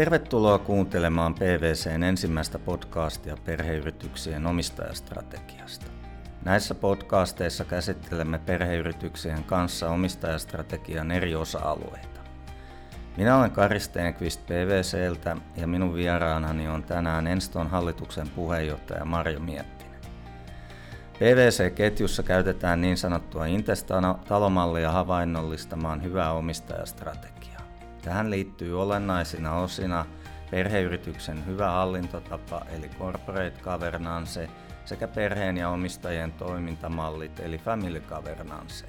Tervetuloa kuuntelemaan PVCn ensimmäistä podcastia perheyrityksien omistajastrategiasta. Näissä podcasteissa käsittelemme perheyrityksien kanssa omistajastrategian eri osa-alueita. Minä olen Kari Stenqvist PVCltä ja minun vieraanani on tänään Enston hallituksen puheenjohtaja Marjo Miettinen. PVC-ketjussa käytetään niin sanottua Intestalomallia havainnollistamaan hyvää omistajastrategiaa. Tähän liittyy olennaisina osina perheyrityksen hyvä hallintotapa eli corporate governance – sekä perheen ja omistajien toimintamallit eli family governance.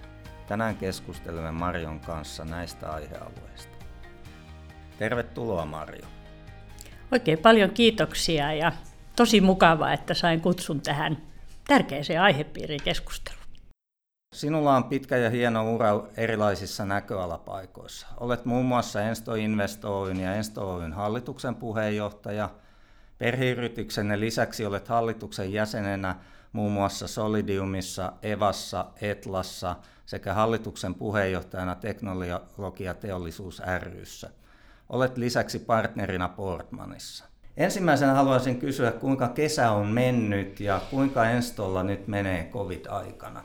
Tänään keskustelemme Marion kanssa näistä aihealueista. Tervetuloa Marjo. Oikein paljon kiitoksia ja tosi mukavaa, että sain kutsun tähän tärkeäseen aihepiiriin keskusteluun. Sinulla on pitkä ja hieno ura erilaisissa näköalapaikoissa. Olet muun muassa Ensto Invest Oyn ja Ensto Oyn hallituksen puheenjohtaja – Perheyrityksenne lisäksi olet hallituksen jäsenenä muun muassa Solidiumissa, Evassa, Etlassa sekä hallituksen puheenjohtajana Teknologiateollisuus ryssä. Olet lisäksi partnerina Portmanissa. Ensimmäisenä haluaisin kysyä, kuinka kesä on mennyt ja kuinka Enstolla nyt menee covid-aikana?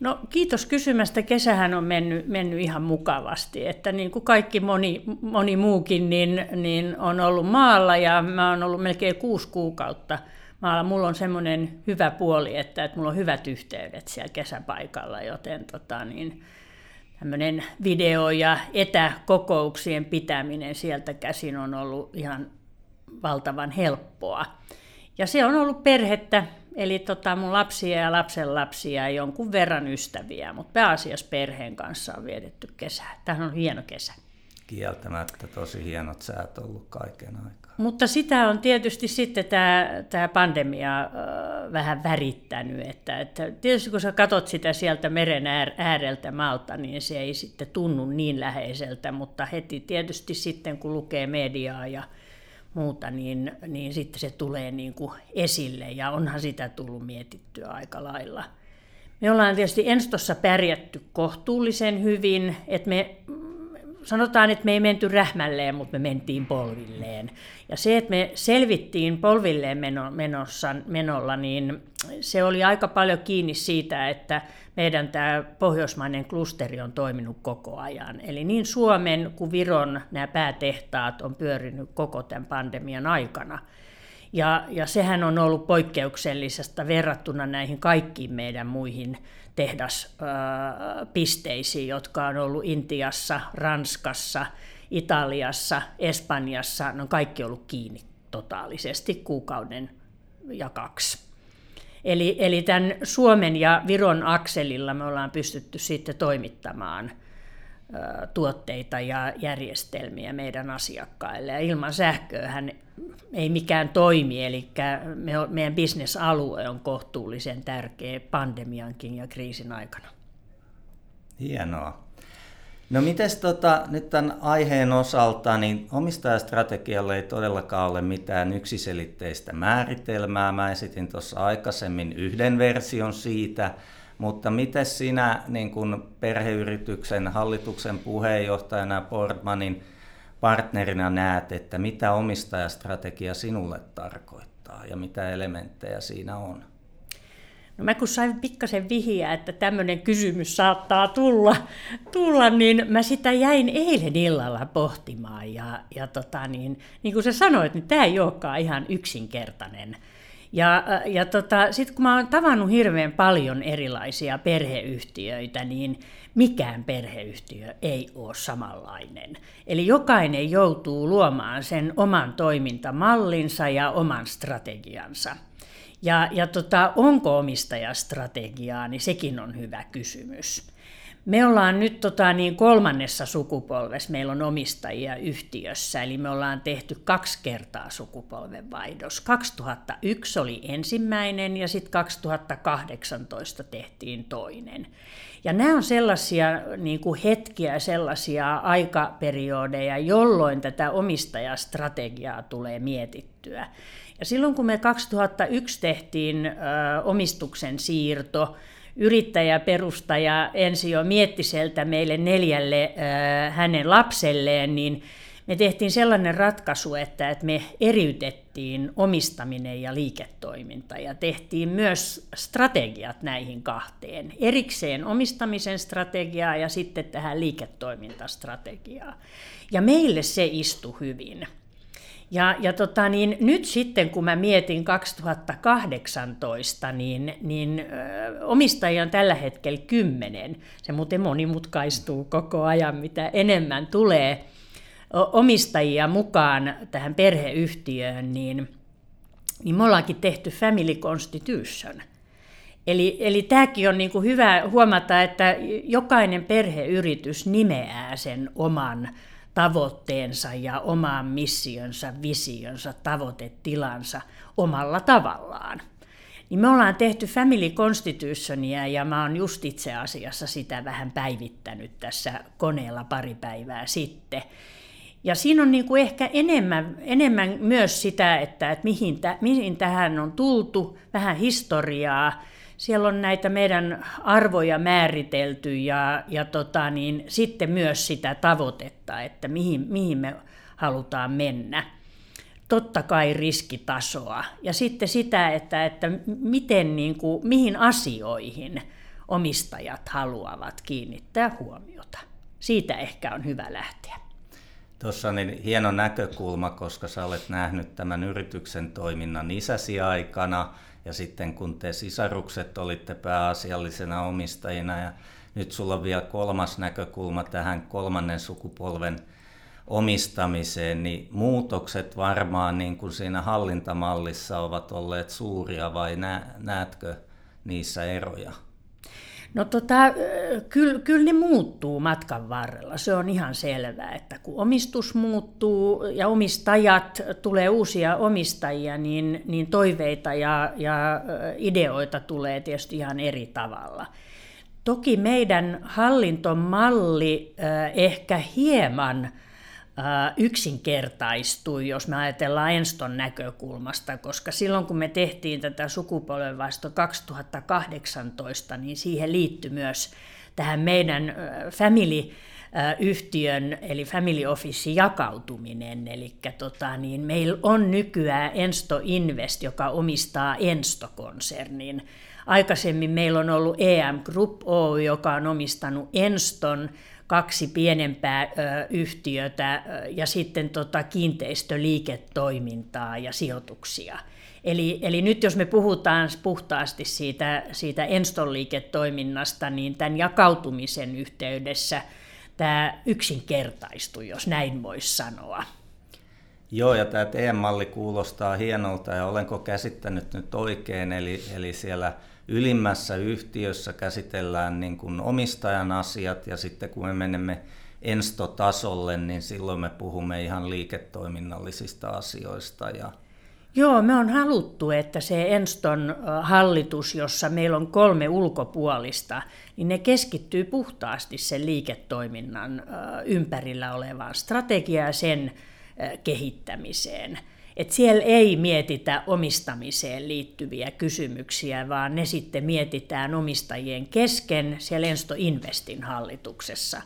No kiitos kysymästä. Kesähän on mennyt, mennyt ihan mukavasti. Että niin kuin kaikki moni, moni muukin, niin, niin on ollut maalla ja mä oon ollut melkein kuusi kuukautta maalla. Mulla on semmoinen hyvä puoli, että, että mulla on hyvät yhteydet siellä kesäpaikalla, joten tota, niin, tämmöinen video- ja etäkokouksien pitäminen sieltä käsin on ollut ihan valtavan helppoa. Ja se on ollut perhettä, Eli tota, mun lapsia ja lapsen lapsia ja jonkun verran ystäviä, mutta pääasiassa perheen kanssa on vietetty kesää. Tämä on hieno kesä. Kieltämättä tosi hienot säät ollut kaiken aikaa. Mutta sitä on tietysti sitten tämä, tämä pandemia äh, vähän värittänyt. Että, että tietysti kun sä katot sitä sieltä meren ääreltä maalta, niin se ei sitten tunnu niin läheiseltä, mutta heti tietysti sitten kun lukee mediaa ja muuta, niin, niin sitten se tulee niin kuin esille ja onhan sitä tullut mietittyä aika lailla. Me ollaan tietysti Enstossa pärjätty kohtuullisen hyvin, että me sanotaan, että me ei menty rähmälleen, mutta me mentiin polvilleen. Ja se, että me selvittiin polvilleen menossa, menolla, niin se oli aika paljon kiinni siitä, että meidän tämä pohjoismainen klusteri on toiminut koko ajan. Eli niin Suomen kuin Viron nämä päätehtaat on pyörinyt koko tämän pandemian aikana. Ja, ja sehän on ollut poikkeuksellisesta verrattuna näihin kaikkiin meidän muihin tehdaspisteisiin, jotka on ollut Intiassa, Ranskassa, Italiassa, Espanjassa. Ne on kaikki ollut kiinni totaalisesti kuukauden ja kaksi. Eli, eli tämän Suomen ja Viron akselilla me ollaan pystytty sitten toimittamaan tuotteita ja järjestelmiä meidän asiakkaille. Ja ilman sähköähän ei mikään toimi, eli me, meidän bisnesalue on kohtuullisen tärkeä pandemiankin ja kriisin aikana. Hienoa. No miten tota, nyt tämän aiheen osalta, niin omistajastrategialle ei todellakaan ole mitään yksiselitteistä määritelmää. Mä esitin tuossa aikaisemmin yhden version siitä, mutta miten sinä niin kun perheyrityksen hallituksen puheenjohtajana ja Portmanin partnerina näet, että mitä omistajastrategia sinulle tarkoittaa ja mitä elementtejä siinä on? No mä kun sain pikkasen vihiä, että tämmöinen kysymys saattaa tulla, tulla, niin mä sitä jäin eilen illalla pohtimaan. Ja, ja tota niin, niin kuin sä sanoit, niin tämä ei olekaan ihan yksinkertainen. Ja, ja tota, sitten kun mä oon tavannut hirveän paljon erilaisia perheyhtiöitä, niin mikään perheyhtiö ei ole samanlainen. Eli jokainen joutuu luomaan sen oman toimintamallinsa ja oman strategiansa. Ja, ja tota, onko omistajastrategiaa, niin sekin on hyvä kysymys. Me ollaan nyt tota, niin kolmannessa sukupolvessa, meillä on omistajia yhtiössä, eli me ollaan tehty kaksi kertaa sukupolvenvaihdos. 2001 oli ensimmäinen ja sitten 2018 tehtiin toinen. Ja nämä on sellaisia niin kuin hetkiä, sellaisia aikaperiodeja, jolloin tätä omistajastrategiaa tulee mietittyä. Ja silloin kun me 2001 tehtiin ö, omistuksen siirto, yrittäjä, perustaja ensi jo mietti sieltä meille neljälle hänen lapselleen, niin me tehtiin sellainen ratkaisu, että, että me eriytettiin omistaminen ja liiketoiminta ja tehtiin myös strategiat näihin kahteen. Erikseen omistamisen strategiaa ja sitten tähän liiketoimintastrategiaa. Ja meille se istui hyvin. Ja, ja tota, niin nyt sitten, kun mä mietin 2018, niin, niin ö, omistajia on tällä hetkellä kymmenen. Se muuten monimutkaistuu koko ajan, mitä enemmän tulee omistajia mukaan tähän perheyhtiöön, niin, niin me ollaankin tehty Family Constitution. Eli, eli tämäkin on niin kuin hyvä huomata, että jokainen perheyritys nimeää sen oman tavoitteensa ja omaan missionsa, visionsa, tavoitetilansa omalla tavallaan. Niin me ollaan tehty Family Constitutionia ja mä oon just itse asiassa sitä vähän päivittänyt tässä koneella pari päivää sitten. Ja siinä on niin kuin ehkä enemmän, enemmän myös sitä, että, että mihin, tä, mihin tähän on tultu, vähän historiaa, siellä on näitä meidän arvoja määritelty ja, ja tota, niin, sitten myös sitä tavoitetta, että mihin, mihin me halutaan mennä. Totta kai riskitasoa ja sitten sitä, että, että miten, niin kuin, mihin asioihin omistajat haluavat kiinnittää huomiota. Siitä ehkä on hyvä lähteä. Tuossa on niin hieno näkökulma, koska sä olet nähnyt tämän yrityksen toiminnan isäsi aikana – ja sitten kun te sisarukset olitte pääasiallisena omistajina ja nyt sulla on vielä kolmas näkökulma tähän kolmannen sukupolven omistamiseen, niin muutokset varmaan niin kuin siinä hallintamallissa ovat olleet suuria vai näetkö niissä eroja? No tota, kyllä, kyllä ne muuttuu matkan varrella, se on ihan selvää, että kun omistus muuttuu ja omistajat, tulee uusia omistajia, niin, niin toiveita ja, ja ideoita tulee tietysti ihan eri tavalla. Toki meidän hallintomalli ehkä hieman yksinkertaistui, jos me ajatellaan Enston näkökulmasta, koska silloin kun me tehtiin tätä sukupolvenvaihto 2018, niin siihen liittyi myös tähän meidän family yhtiön eli Family Office jakautuminen. Eli tota, niin meillä on nykyään Ensto Invest, joka omistaa Ensto-konsernin. Aikaisemmin meillä on ollut EM Group Oy, joka on omistanut Enston, kaksi pienempää ö, yhtiötä ja sitten tota kiinteistöliiketoimintaa ja sijoituksia. Eli, eli nyt jos me puhutaan puhtaasti siitä, siitä Enston liiketoiminnasta, niin tämän jakautumisen yhteydessä tämä yksinkertaistui, jos näin voisi sanoa. Joo, ja tämä teidän malli kuulostaa hienolta, ja olenko käsittänyt nyt oikein, eli, eli siellä ylimmässä yhtiössä käsitellään niin kuin omistajan asiat ja sitten kun me menemme enstotasolle, niin silloin me puhumme ihan liiketoiminnallisista asioista. Ja... Joo, me on haluttu, että se Enston hallitus, jossa meillä on kolme ulkopuolista, niin ne keskittyy puhtaasti sen liiketoiminnan ympärillä olevaan strategiaan ja sen kehittämiseen että siellä ei mietitä omistamiseen liittyviä kysymyksiä, vaan ne sitten mietitään omistajien kesken siellä Ensto Investin hallituksessa.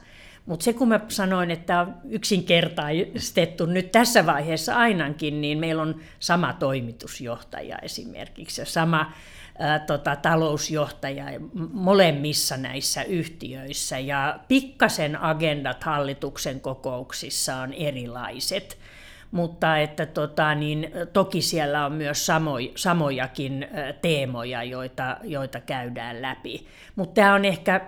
Mutta se kun mä sanoin, että on yksinkertaistettu nyt tässä vaiheessa ainakin, niin meillä on sama toimitusjohtaja esimerkiksi ja sama ää, tota, talousjohtaja molemmissa näissä yhtiöissä ja pikkasen agendat hallituksen kokouksissa on erilaiset mutta että tota, niin, toki siellä on myös samoi, samojakin teemoja, joita, joita käydään läpi. Mutta tämä on ehkä,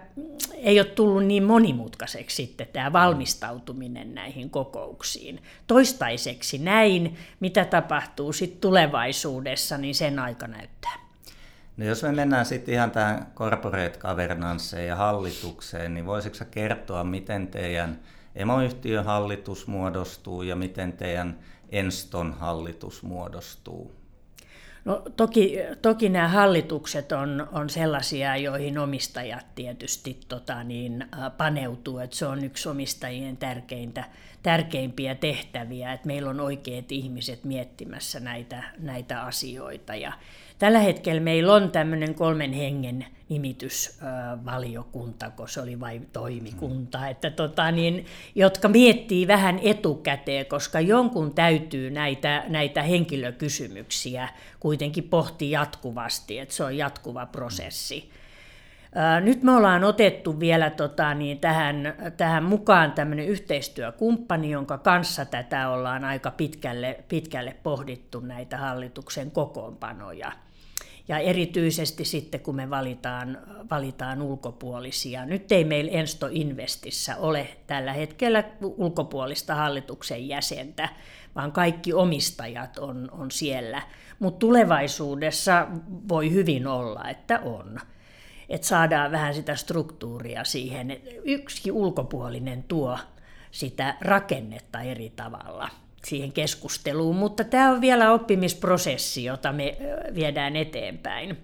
ei ole tullut niin monimutkaiseksi sitten tämä valmistautuminen näihin kokouksiin. Toistaiseksi näin, mitä tapahtuu sitten tulevaisuudessa, niin sen aika näyttää. No jos me mennään sitten ihan tähän corporate governanceeen ja hallitukseen, niin voisitko kertoa, miten teidän emoyhtiön hallitus muodostuu ja miten teidän Enston hallitus muodostuu? No, toki, toki nämä hallitukset on, on sellaisia, joihin omistajat tietysti tota, niin, paneutuu, että se on yksi omistajien tärkeintä, tärkeimpiä tehtäviä, että meillä on oikeat ihmiset miettimässä näitä, näitä asioita. Ja tällä hetkellä meillä on tämmöinen kolmen hengen nimitysvaliokunta, kun se oli vain toimikunta, mm. että tota, niin, jotka miettii vähän etukäteen, koska jonkun täytyy näitä, näitä henkilökysymyksiä kuitenkin pohtia jatkuvasti, että se on jatkuva prosessi. Nyt me ollaan otettu vielä tota, niin tähän, tähän mukaan tämmöinen yhteistyökumppani, jonka kanssa tätä ollaan aika pitkälle, pitkälle pohdittu näitä hallituksen kokoonpanoja. Ja erityisesti sitten, kun me valitaan, valitaan ulkopuolisia. Nyt ei meillä Ensto Investissä ole tällä hetkellä ulkopuolista hallituksen jäsentä, vaan kaikki omistajat on, on siellä. Mutta tulevaisuudessa voi hyvin olla, että on että saadaan vähän sitä struktuuria siihen. Yksi ulkopuolinen tuo sitä rakennetta eri tavalla siihen keskusteluun, mutta tämä on vielä oppimisprosessi, jota me viedään eteenpäin.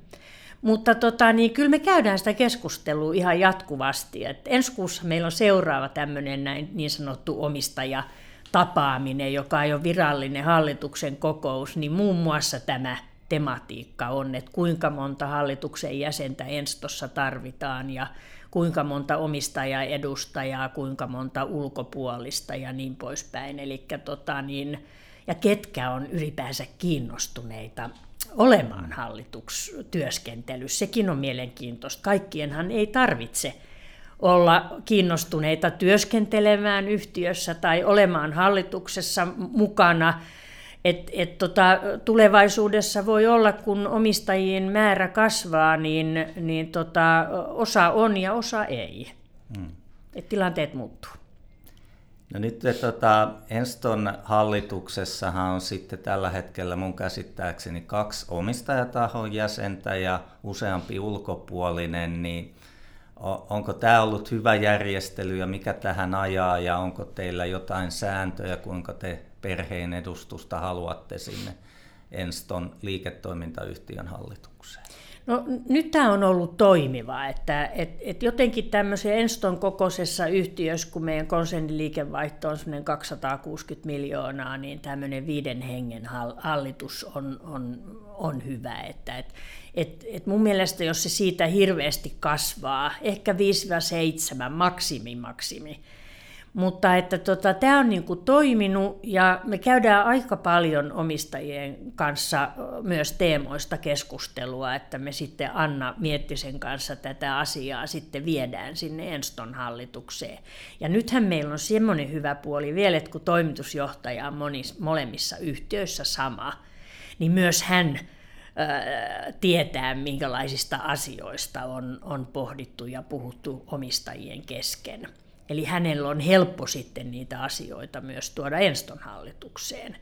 Mutta tota, niin kyllä me käydään sitä keskustelua ihan jatkuvasti. Et ensi kuussa meillä on seuraava tämmöinen näin, niin sanottu omistaja tapaaminen, joka ei ole virallinen hallituksen kokous, niin muun muassa tämä tematiikka on, että kuinka monta hallituksen jäsentä Enstossa tarvitaan ja kuinka monta omistajaa edustajaa, kuinka monta ulkopuolista ja niin poispäin. Eli tota niin, ja ketkä on ylipäänsä kiinnostuneita olemaan hallitukstyöskentelyssä. Sekin on mielenkiintoista. Kaikkienhan ei tarvitse olla kiinnostuneita työskentelemään yhtiössä tai olemaan hallituksessa mukana et, et tota, tulevaisuudessa voi olla, kun omistajien määrä kasvaa, niin, niin tota, osa on ja osa ei. Hmm. Et tilanteet muuttuu. No nyt tota, Enston hallituksessahan on sitten tällä hetkellä mun käsittääkseni kaksi omistajatahon jäsentä ja useampi ulkopuolinen, niin onko tämä ollut hyvä järjestely ja mikä tähän ajaa ja onko teillä jotain sääntöjä, kuinka te perheen edustusta haluatte sinne Enston liiketoimintayhtiön hallitukseen? No nyt tämä on ollut toimiva, että et, et jotenkin tämmöisen Enston kokoisessa yhtiössä, kun meidän konsernin liikevaihto on 260 miljoonaa, niin tämmöinen viiden hengen hallitus on, on, on hyvä. Että et, et, et mun mielestä jos se siitä hirveästi kasvaa, ehkä 5-7 maksimi maksimi, mutta että tota, tämä on niin kuin toiminut ja me käydään aika paljon omistajien kanssa myös teemoista keskustelua, että me sitten Anna Miettisen kanssa tätä asiaa sitten viedään sinne Enston hallitukseen. Ja nythän meillä on semmoinen hyvä puoli vielä, että kun toimitusjohtaja on monis, molemmissa yhtiöissä sama, niin myös hän tietää, minkälaisista asioista on, on pohdittu ja puhuttu omistajien kesken. Eli hänellä on helppo sitten niitä asioita myös tuoda Enston hallitukseen.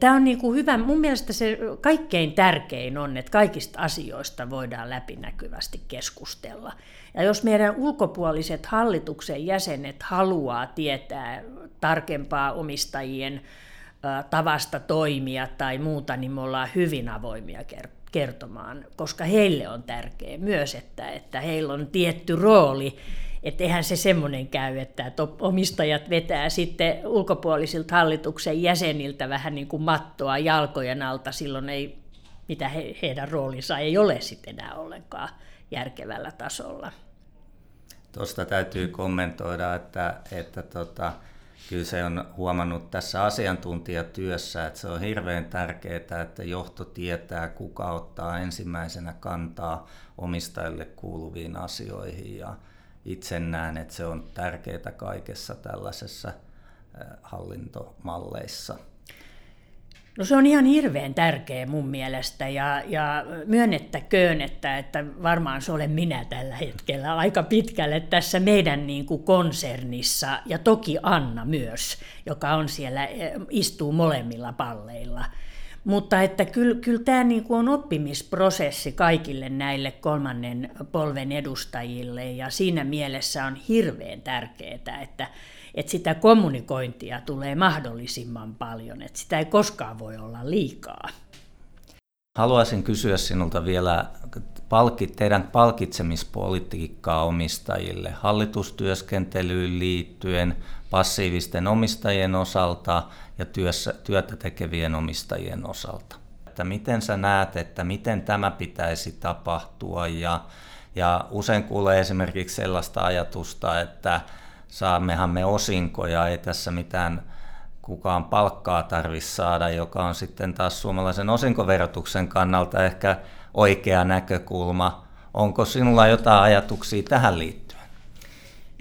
Tämä on niin kuin hyvä, mun mielestä se kaikkein tärkein on, että kaikista asioista voidaan läpinäkyvästi keskustella. Ja jos meidän ulkopuoliset hallituksen jäsenet haluaa tietää tarkempaa omistajien tavasta toimia tai muuta, niin me ollaan hyvin avoimia kertomaan, koska heille on tärkeää myös, että, että heillä on tietty rooli että eihän se semmoinen käy, että omistajat vetää sitten ulkopuolisilta hallituksen jäseniltä vähän niin kuin mattoa jalkojen alta, silloin ei, mitä he, heidän roolinsa ei ole sitten enää ollenkaan järkevällä tasolla. Tuosta täytyy kommentoida, että, että tota, kyllä se on huomannut tässä asiantuntijatyössä, että se on hirveän tärkeää, että johto tietää, kuka ottaa ensimmäisenä kantaa omistajille kuuluviin asioihin ja, itse näen, että se on tärkeää kaikessa tällaisessa hallintomalleissa. No se on ihan hirveän tärkeä mun mielestä ja, ja myönnettäköön, että, että varmaan se olen minä tällä hetkellä aika pitkälle tässä meidän niin kuin konsernissa ja toki Anna myös, joka on siellä, istuu molemmilla palleilla – mutta että kyllä, kyllä tämä niin kuin on oppimisprosessi kaikille näille kolmannen polven edustajille ja siinä mielessä on hirveän tärkeää, että, että sitä kommunikointia tulee mahdollisimman paljon, että sitä ei koskaan voi olla liikaa. Haluaisin kysyä sinulta vielä palkit, teidän palkitsemispolitiikkaa omistajille hallitustyöskentelyyn liittyen, passiivisten omistajien osalta ja työssä, työtä tekevien omistajien osalta. että miten sä näet, että miten tämä pitäisi tapahtua ja, ja usein kuulee esimerkiksi sellaista ajatusta, että saammehan me osinkoja, ei tässä mitään kukaan palkkaa tarvitsisi saada, joka on sitten taas suomalaisen osinkoverotuksen kannalta ehkä oikea näkökulma. Onko sinulla jotain ajatuksia tähän liittyen?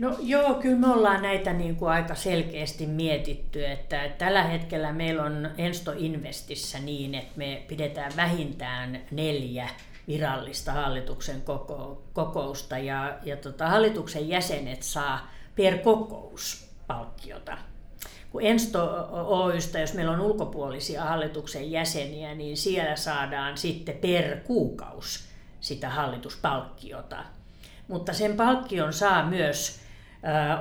No joo, kyllä me ollaan näitä niin kuin aika selkeästi mietitty, että tällä hetkellä meillä on Ensto Investissä niin, että me pidetään vähintään neljä virallista hallituksen koko, kokousta ja, ja tota, hallituksen jäsenet saa per kokous palkkiota. Kun Ensto Oystä, jos meillä on ulkopuolisia hallituksen jäseniä, niin siellä saadaan sitten per kuukausi sitä hallituspalkkiota. Mutta sen palkkion saa myös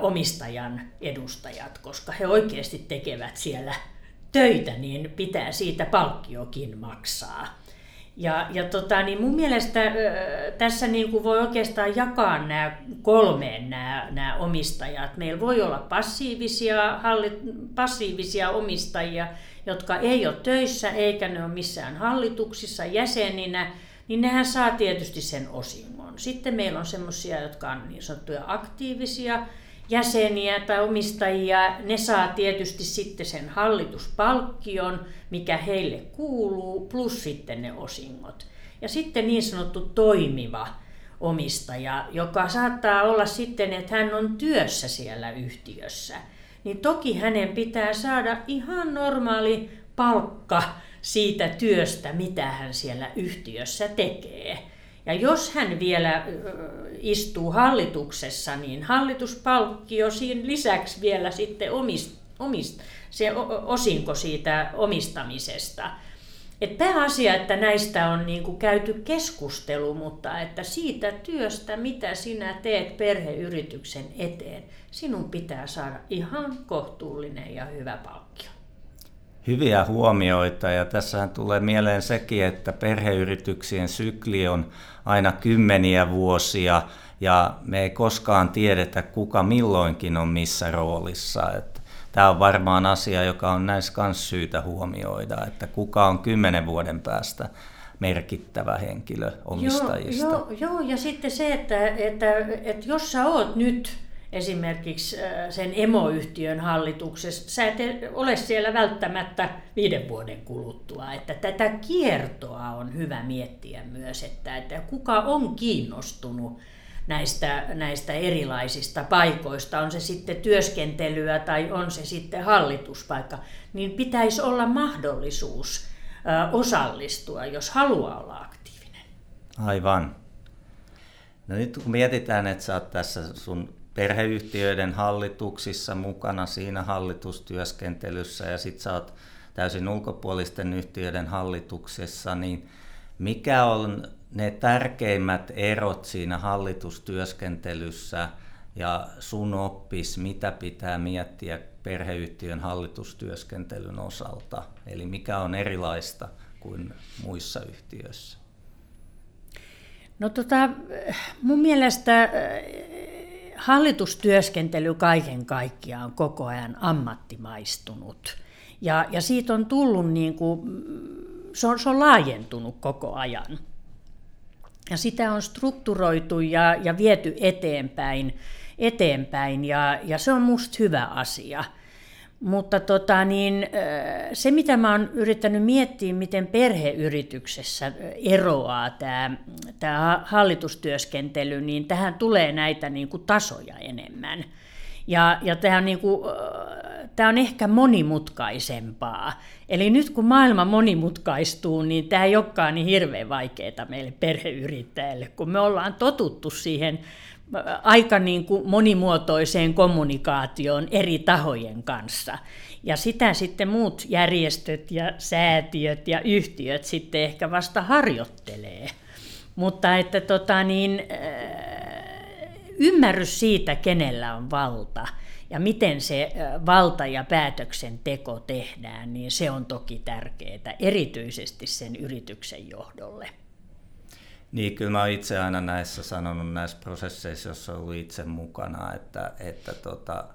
omistajan edustajat, koska he oikeasti tekevät siellä töitä, niin pitää siitä palkkiokin maksaa. Ja, ja tota, niin mun mielestä tässä niin kuin voi oikeastaan jakaa nämä kolmeen nämä, nämä omistajat. Meillä voi olla passiivisia, hallit, passiivisia omistajia, jotka ei ole töissä eikä ne ole missään hallituksissa jäseninä, niin nehän saa tietysti sen osingon. Sitten meillä on semmoisia, jotka on niin sanottuja aktiivisia jäseniä tai omistajia. Ne saa tietysti sitten sen hallituspalkkion, mikä heille kuuluu, plus sitten ne osingot. Ja sitten niin sanottu toimiva omistaja, joka saattaa olla sitten, että hän on työssä siellä yhtiössä. Niin toki hänen pitää saada ihan normaali palkka siitä työstä, mitä hän siellä yhtiössä tekee. Ja jos hän vielä istuu hallituksessa, niin hallituspalkkio siinä lisäksi vielä sitten omist, omist, se osinko siitä omistamisesta. Et pääasia, että näistä on niin kuin käyty keskustelu, mutta että siitä työstä, mitä sinä teet perheyrityksen eteen, sinun pitää saada ihan kohtuullinen ja hyvä palkkio hyviä huomioita ja tässähän tulee mieleen sekin, että perheyrityksien sykli on aina kymmeniä vuosia ja me ei koskaan tiedetä, kuka milloinkin on missä roolissa. Että tämä on varmaan asia, joka on näissä kanssa syytä huomioida, että kuka on kymmenen vuoden päästä merkittävä henkilö omistajista. Joo, joo, joo ja sitten se, että, että, että jos sä oot nyt esimerkiksi äh, sen emoyhtiön hallituksessa, sä et ole siellä välttämättä viiden vuoden kuluttua. Että tätä kiertoa on hyvä miettiä myös, että, että kuka on kiinnostunut näistä, näistä erilaisista paikoista, on se sitten työskentelyä tai on se sitten hallituspaikka, niin pitäisi olla mahdollisuus osallistua, jos haluaa olla aktiivinen. Aivan. No nyt kun mietitään, että sä oot tässä sun perheyhtiöiden hallituksissa mukana siinä hallitustyöskentelyssä ja sitten sä oot täysin ulkopuolisten yhtiöiden hallituksessa, niin mikä on ne tärkeimmät erot siinä hallitustyöskentelyssä ja sun oppis, mitä pitää miettiä perheyhtiön hallitustyöskentelyn osalta? Eli mikä on erilaista kuin muissa yhtiöissä? No tota, mun mielestä hallitustyöskentely kaiken kaikkiaan on koko ajan ammattimaistunut. Ja, ja siitä on tullut, niin kuin, se, on, se on laajentunut koko ajan. Ja sitä on strukturoitu ja, ja viety eteenpäin, eteenpäin ja, ja se on musta hyvä asia. Mutta tota, niin, se, mitä mä oon yrittänyt miettiä, miten perheyrityksessä eroaa tämä, hallitustyöskentely, niin tähän tulee näitä niin kuin, tasoja enemmän. Ja, ja tämä, on niin on ehkä monimutkaisempaa. Eli nyt kun maailma monimutkaistuu, niin tämä ei olekaan niin hirveän vaikeaa meille perheyrittäjille, kun me ollaan totuttu siihen aika niin kuin monimuotoiseen kommunikaatioon eri tahojen kanssa. Ja sitä sitten muut järjestöt ja säätiöt ja yhtiöt sitten ehkä vasta harjoittelee. Mutta että tota niin, ymmärrys siitä, kenellä on valta ja miten se valta ja päätöksenteko tehdään, niin se on toki tärkeää, erityisesti sen yrityksen johdolle. Niin, kyllä mä itse aina näissä sanonut näissä prosesseissa, joissa ollut itse mukana, että, että tota,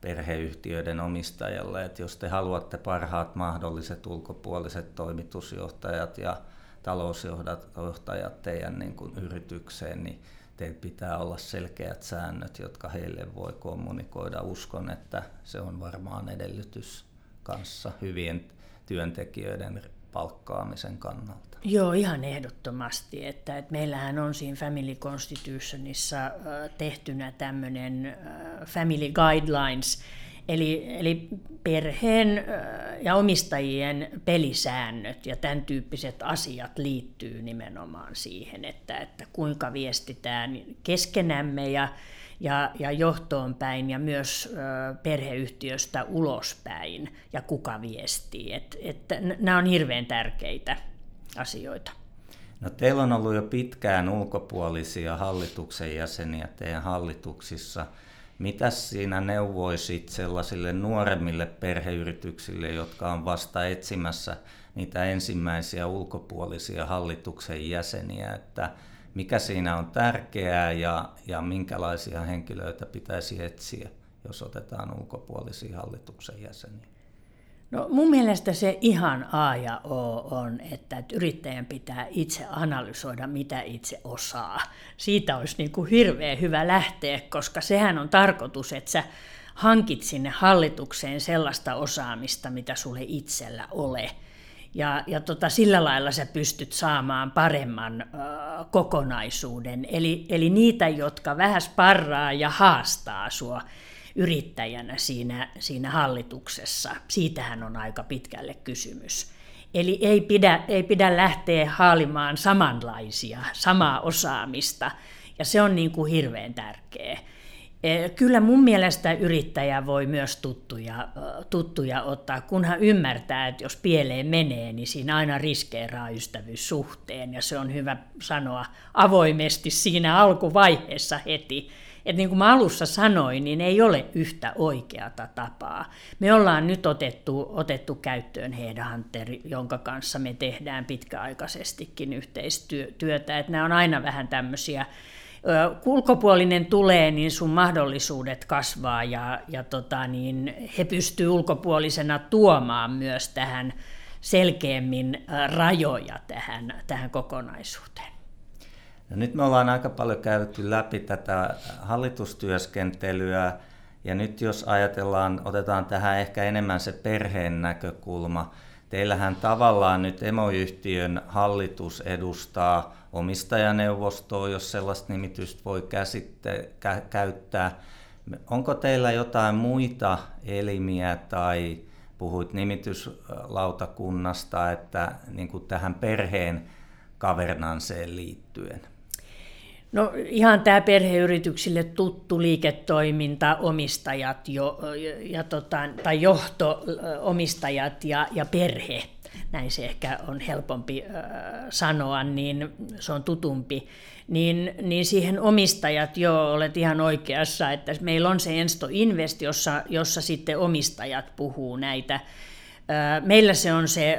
perheyhtiöiden omistajalle, että jos te haluatte parhaat mahdolliset ulkopuoliset toimitusjohtajat ja talousjohtajat teidän niin kuin yritykseen, niin teillä pitää olla selkeät säännöt, jotka heille voi kommunikoida. Uskon, että se on varmaan edellytys kanssa hyvien työntekijöiden palkkaamisen kannalta. Joo, ihan ehdottomasti. Että, että meillähän on siinä Family Constitutionissa tehtynä tämmöinen Family Guidelines, eli, eli perheen ja omistajien pelisäännöt ja tämän tyyppiset asiat liittyy nimenomaan siihen, että, että kuinka viestitään keskenämme ja, ja, ja johtoon päin ja myös perheyhtiöstä ulospäin ja kuka viestii. Et, että nämä on hirveän tärkeitä asioita. No, teillä on ollut jo pitkään ulkopuolisia hallituksen jäseniä teidän hallituksissa. Mitä siinä neuvoisit sellaisille nuoremmille perheyrityksille, jotka on vasta etsimässä niitä ensimmäisiä ulkopuolisia hallituksen jäseniä, että mikä siinä on tärkeää ja, ja minkälaisia henkilöitä pitäisi etsiä, jos otetaan ulkopuolisia hallituksen jäseniä? No mun mielestä se ihan A ja O on, että yrittäjän pitää itse analysoida, mitä itse osaa. Siitä olisi niin kuin hirveän hyvä lähteä, koska sehän on tarkoitus, että sä hankit sinne hallitukseen sellaista osaamista, mitä sulle itsellä ole. Ja, ja tota, sillä lailla sä pystyt saamaan paremman ö, kokonaisuuden. Eli, eli niitä, jotka vähän sparraa ja haastaa sua yrittäjänä siinä, siinä hallituksessa. Siitähän on aika pitkälle kysymys. Eli ei pidä, ei pidä lähteä haalimaan samanlaisia, samaa osaamista, ja se on niin kuin hirveän tärkeä. E, kyllä mun mielestä yrittäjä voi myös tuttuja, tuttuja ottaa, kunhan ymmärtää, että jos pieleen menee, niin siinä aina riskeeraa ystävyyssuhteen, ja se on hyvä sanoa avoimesti siinä alkuvaiheessa heti, että niin kuin mä alussa sanoin, niin ei ole yhtä oikeata tapaa. Me ollaan nyt otettu, otettu käyttöön Headhunter, jonka kanssa me tehdään pitkäaikaisestikin yhteistyötä. Että nämä on aina vähän tämmöisiä ulkopuolinen tulee, niin sun mahdollisuudet kasvaa ja, ja tota, niin he pystyvät ulkopuolisena tuomaan myös tähän selkeämmin rajoja tähän, tähän kokonaisuuteen. No nyt me ollaan aika paljon käyty läpi tätä hallitustyöskentelyä, ja nyt jos ajatellaan, otetaan tähän ehkä enemmän se perheen näkökulma. Teillähän tavallaan nyt emoyhtiön hallitus edustaa omistajaneuvostoa, jos sellaista nimitystä voi käsitte- kä- käyttää. Onko teillä jotain muita elimiä tai puhuit nimityslautakunnasta, että niin kuin tähän perheen kavernanseen liittyen? No ihan tämä perheyrityksille tuttu liiketoiminta, omistajat jo, ja tota, tai johto, omistajat ja, ja perhe, näin se ehkä on helpompi äh, sanoa, niin se on tutumpi, niin, niin siihen omistajat, jo olet ihan oikeassa, että meillä on se Ensto Invest, jossa, jossa sitten omistajat puhuu näitä Meillä se on se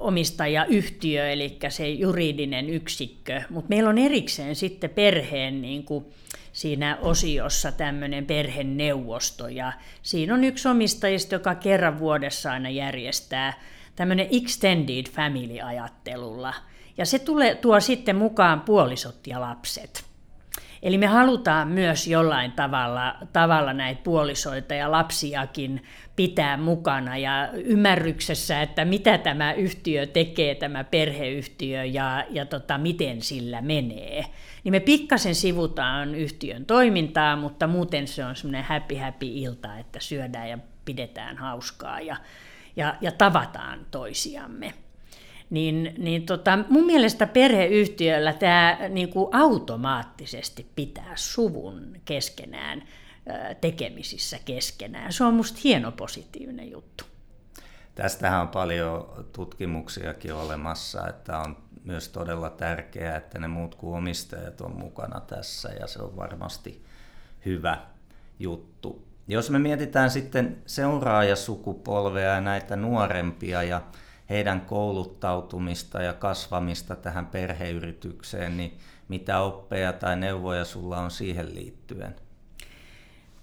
omistajayhtiö, eli se juridinen yksikkö, mutta meillä on erikseen sitten perheen niin kuin siinä osiossa tämmöinen perheneuvosto, ja siinä on yksi omistajista, joka kerran vuodessa aina järjestää tämmöinen extended family-ajattelulla, ja se tulee, tuo sitten mukaan puolisot ja lapset. Eli me halutaan myös jollain tavalla, tavalla näitä puolisoita ja lapsiakin pitää mukana ja ymmärryksessä, että mitä tämä yhtiö tekee, tämä perheyhtiö ja, ja tota, miten sillä menee. Niin me pikkasen sivutaan yhtiön toimintaa, mutta muuten se on semmoinen happy happy ilta, että syödään ja pidetään hauskaa ja, ja, ja tavataan toisiamme niin, niin tota, mun mielestä perheyhtiöllä tämä niin kuin automaattisesti pitää suvun keskenään tekemisissä keskenään. Se on musta hieno positiivinen juttu. Tästähän on paljon tutkimuksiakin olemassa, että on myös todella tärkeää, että ne muut kuin omistajat on mukana tässä ja se on varmasti hyvä juttu. Jos me mietitään sitten seuraajasukupolvea ja näitä nuorempia ja heidän kouluttautumista ja kasvamista tähän perheyritykseen, niin mitä oppeja tai neuvoja sulla on siihen liittyen?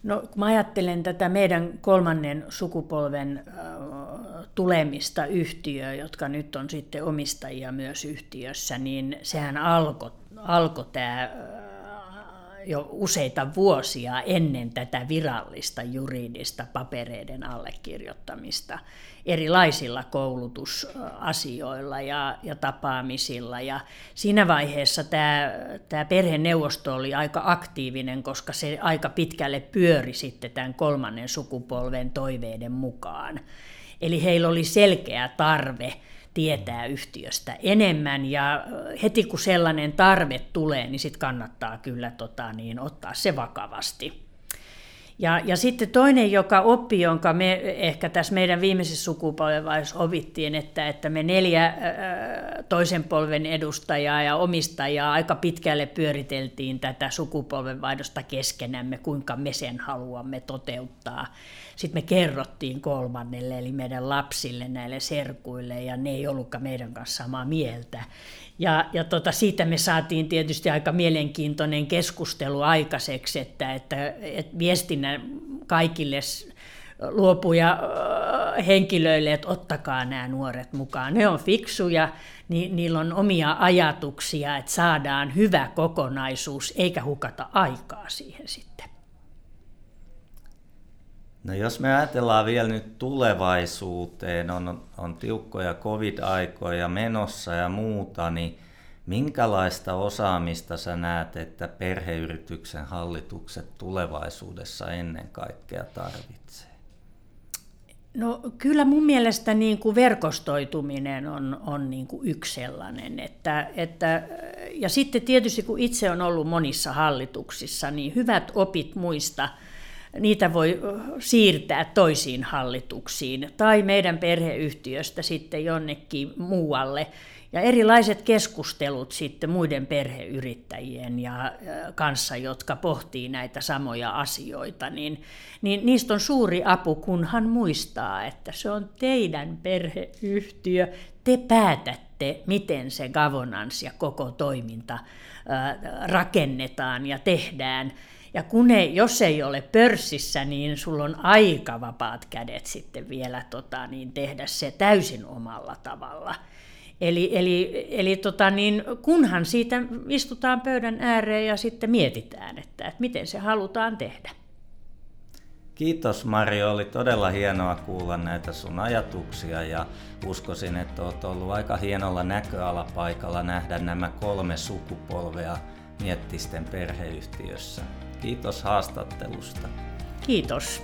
No, kun mä ajattelen tätä meidän kolmannen sukupolven tulemista yhtiöön, jotka nyt on sitten omistajia myös yhtiössä, niin sehän alkoi alko tämä jo useita vuosia ennen tätä virallista juridista papereiden allekirjoittamista erilaisilla koulutusasioilla ja, ja tapaamisilla. Ja siinä vaiheessa tämä, tämä perheneuvosto oli aika aktiivinen, koska se aika pitkälle pyöri sitten tämän kolmannen sukupolven toiveiden mukaan. Eli heillä oli selkeä tarve tietää yhtiöstä enemmän ja heti kun sellainen tarve tulee, niin sitten kannattaa kyllä tota, niin, ottaa se vakavasti. Ja, ja sitten toinen, joka oppi, jonka me ehkä tässä meidän viimeisessä sukupolvenvaihdossa opittiin, että, että me neljä toisen polven edustajaa ja omistajaa aika pitkälle pyöriteltiin tätä sukupolvenvaihdosta keskenämme, kuinka me sen haluamme toteuttaa. Sitten me kerrottiin kolmannelle, eli meidän lapsille, näille serkuille, ja ne ei ollutkaan meidän kanssa samaa mieltä. Ja, ja tota, siitä me saatiin tietysti aika mielenkiintoinen keskustelu aikaiseksi, että, että, että viestinnän kaikille luopuja henkilöille, että ottakaa nämä nuoret mukaan. Ne on fiksuja, niin niillä on omia ajatuksia, että saadaan hyvä kokonaisuus, eikä hukata aikaa siihen sitten. No jos me ajatellaan vielä nyt tulevaisuuteen, on, on tiukkoja covid-aikoja menossa ja muuta, niin minkälaista osaamista sä näet, että perheyrityksen hallitukset tulevaisuudessa ennen kaikkea tarvitsee? No kyllä mun mielestä niin kuin verkostoituminen on, on niin kuin yksi sellainen. Että, että, ja sitten tietysti kun itse on ollut monissa hallituksissa, niin hyvät opit muista – niitä voi siirtää toisiin hallituksiin tai meidän perheyhtiöstä sitten jonnekin muualle. Ja erilaiset keskustelut sitten muiden perheyrittäjien ja kanssa, jotka pohtii näitä samoja asioita, niin, niin niistä on suuri apu, kunhan muistaa, että se on teidän perheyhtiö. Te päätätte, miten se governance ja koko toiminta rakennetaan ja tehdään. Ja kun ei, jos ei ole pörssissä, niin sulla on aika vapaat kädet sitten vielä tota, niin tehdä se täysin omalla tavalla. Eli, eli, eli tota, niin, kunhan siitä istutaan pöydän ääreen ja sitten mietitään, että, että miten se halutaan tehdä. Kiitos Mario, oli todella hienoa kuulla näitä sun ajatuksia ja uskoisin, että olet ollut aika hienolla näköalapaikalla nähdä nämä kolme sukupolvea Miettisten perheyhtiössä. Kiitos haastattelusta. Kiitos.